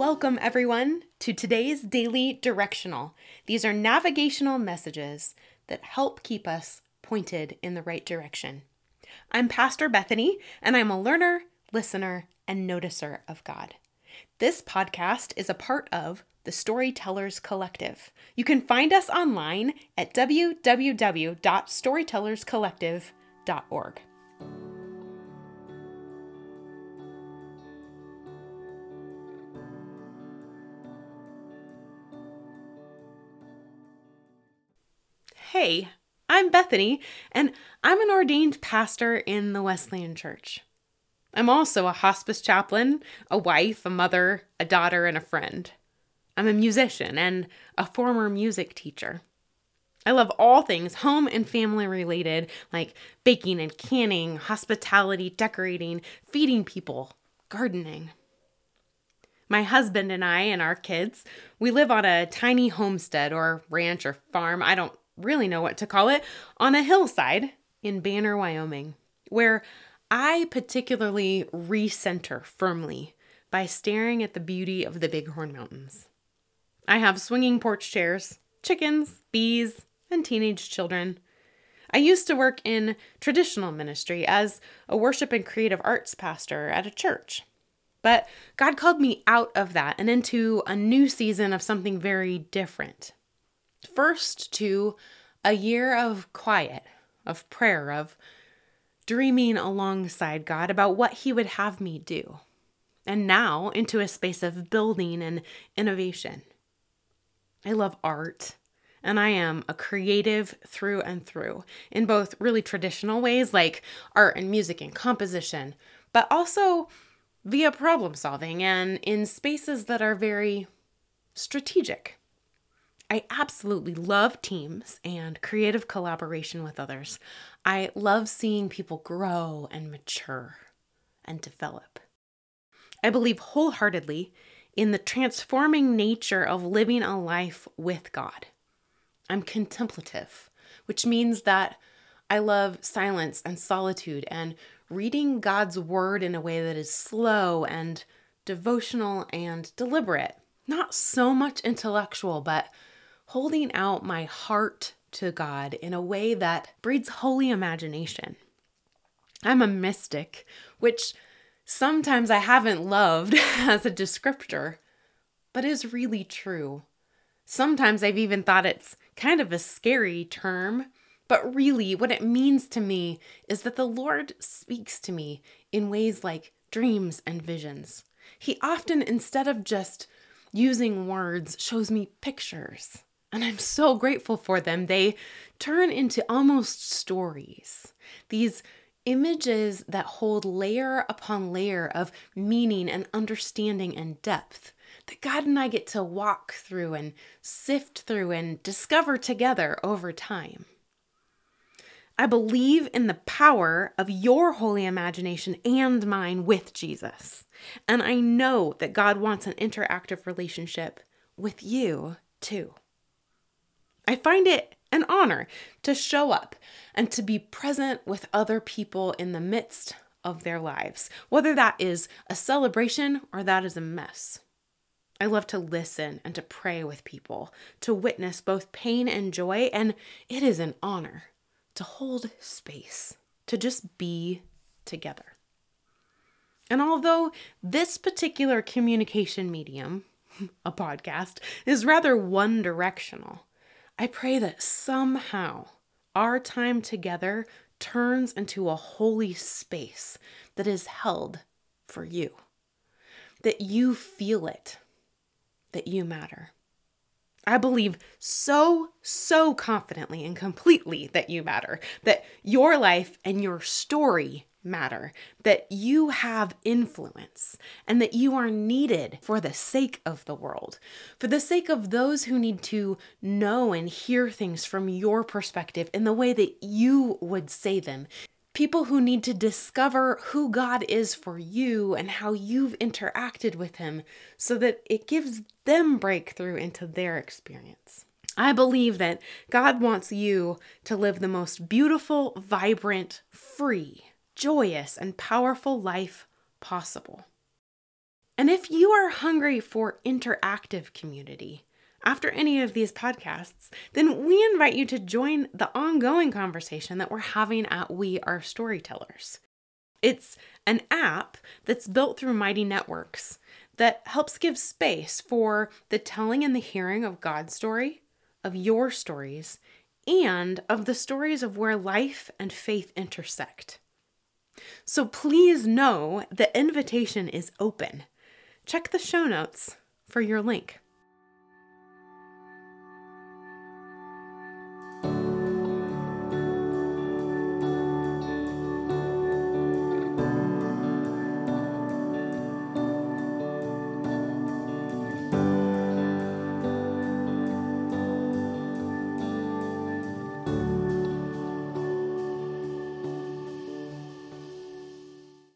Welcome, everyone, to today's daily directional. These are navigational messages that help keep us pointed in the right direction. I'm Pastor Bethany, and I'm a learner, listener, and noticer of God. This podcast is a part of the Storytellers Collective. You can find us online at www.storytellerscollective.org. Hey, I'm Bethany, and I'm an ordained pastor in the Wesleyan Church. I'm also a hospice chaplain, a wife, a mother, a daughter, and a friend. I'm a musician and a former music teacher. I love all things home and family related, like baking and canning, hospitality, decorating, feeding people, gardening. My husband and I and our kids, we live on a tiny homestead or ranch or farm. I don't really know what to call it, on a hillside in Banner, Wyoming, where I particularly recenter firmly by staring at the beauty of the Bighorn Mountains. I have swinging porch chairs, chickens, bees, and teenage children. I used to work in traditional ministry as a worship and creative arts pastor at a church. But God called me out of that and into a new season of something very different. First, to a year of quiet, of prayer, of dreaming alongside God about what He would have me do. And now into a space of building and innovation. I love art, and I am a creative through and through in both really traditional ways like art and music and composition, but also via problem solving and in spaces that are very strategic. I absolutely love teams and creative collaboration with others. I love seeing people grow and mature and develop. I believe wholeheartedly in the transforming nature of living a life with God. I'm contemplative, which means that I love silence and solitude and reading God's word in a way that is slow and devotional and deliberate. Not so much intellectual, but holding out my heart to God in a way that breeds holy imagination. I'm a mystic, which sometimes I haven't loved as a descriptor, but is really true. Sometimes I've even thought it's kind of a scary term, but really what it means to me is that the Lord speaks to me in ways like dreams and visions. He often, instead of just using words, shows me pictures and I'm so grateful for them. They turn into almost stories. These images that hold layer upon layer of meaning and understanding and depth that God and I get to walk through and sift through and discover together over time. I believe in the power of your holy imagination and mine with Jesus. And I know that God wants an interactive relationship with you too. I find it an honor to show up and to be present with other people in the midst of their lives, whether that is a celebration or that is a mess. I love to listen and to pray with people, to witness both pain and joy, and it is an honor to hold space, to just be together. And although this particular communication medium, a podcast, is rather one directional, I pray that somehow our time together turns into a holy space that is held for you, that you feel it, that you matter. I believe so, so confidently and completely that you matter, that your life and your story matter, that you have influence, and that you are needed for the sake of the world, for the sake of those who need to know and hear things from your perspective in the way that you would say them. People who need to discover who God is for you and how you've interacted with Him so that it gives them breakthrough into their experience. I believe that God wants you to live the most beautiful, vibrant, free, joyous, and powerful life possible. And if you are hungry for interactive community after any of these podcasts, then we invite you to join the ongoing conversation that we're having at We Are Storytellers. It's an app that's built through Mighty Networks that helps give space for the telling and the hearing of God's story, of your stories, and of the stories of where life and faith intersect. So please know the invitation is open. Check the show notes for your link.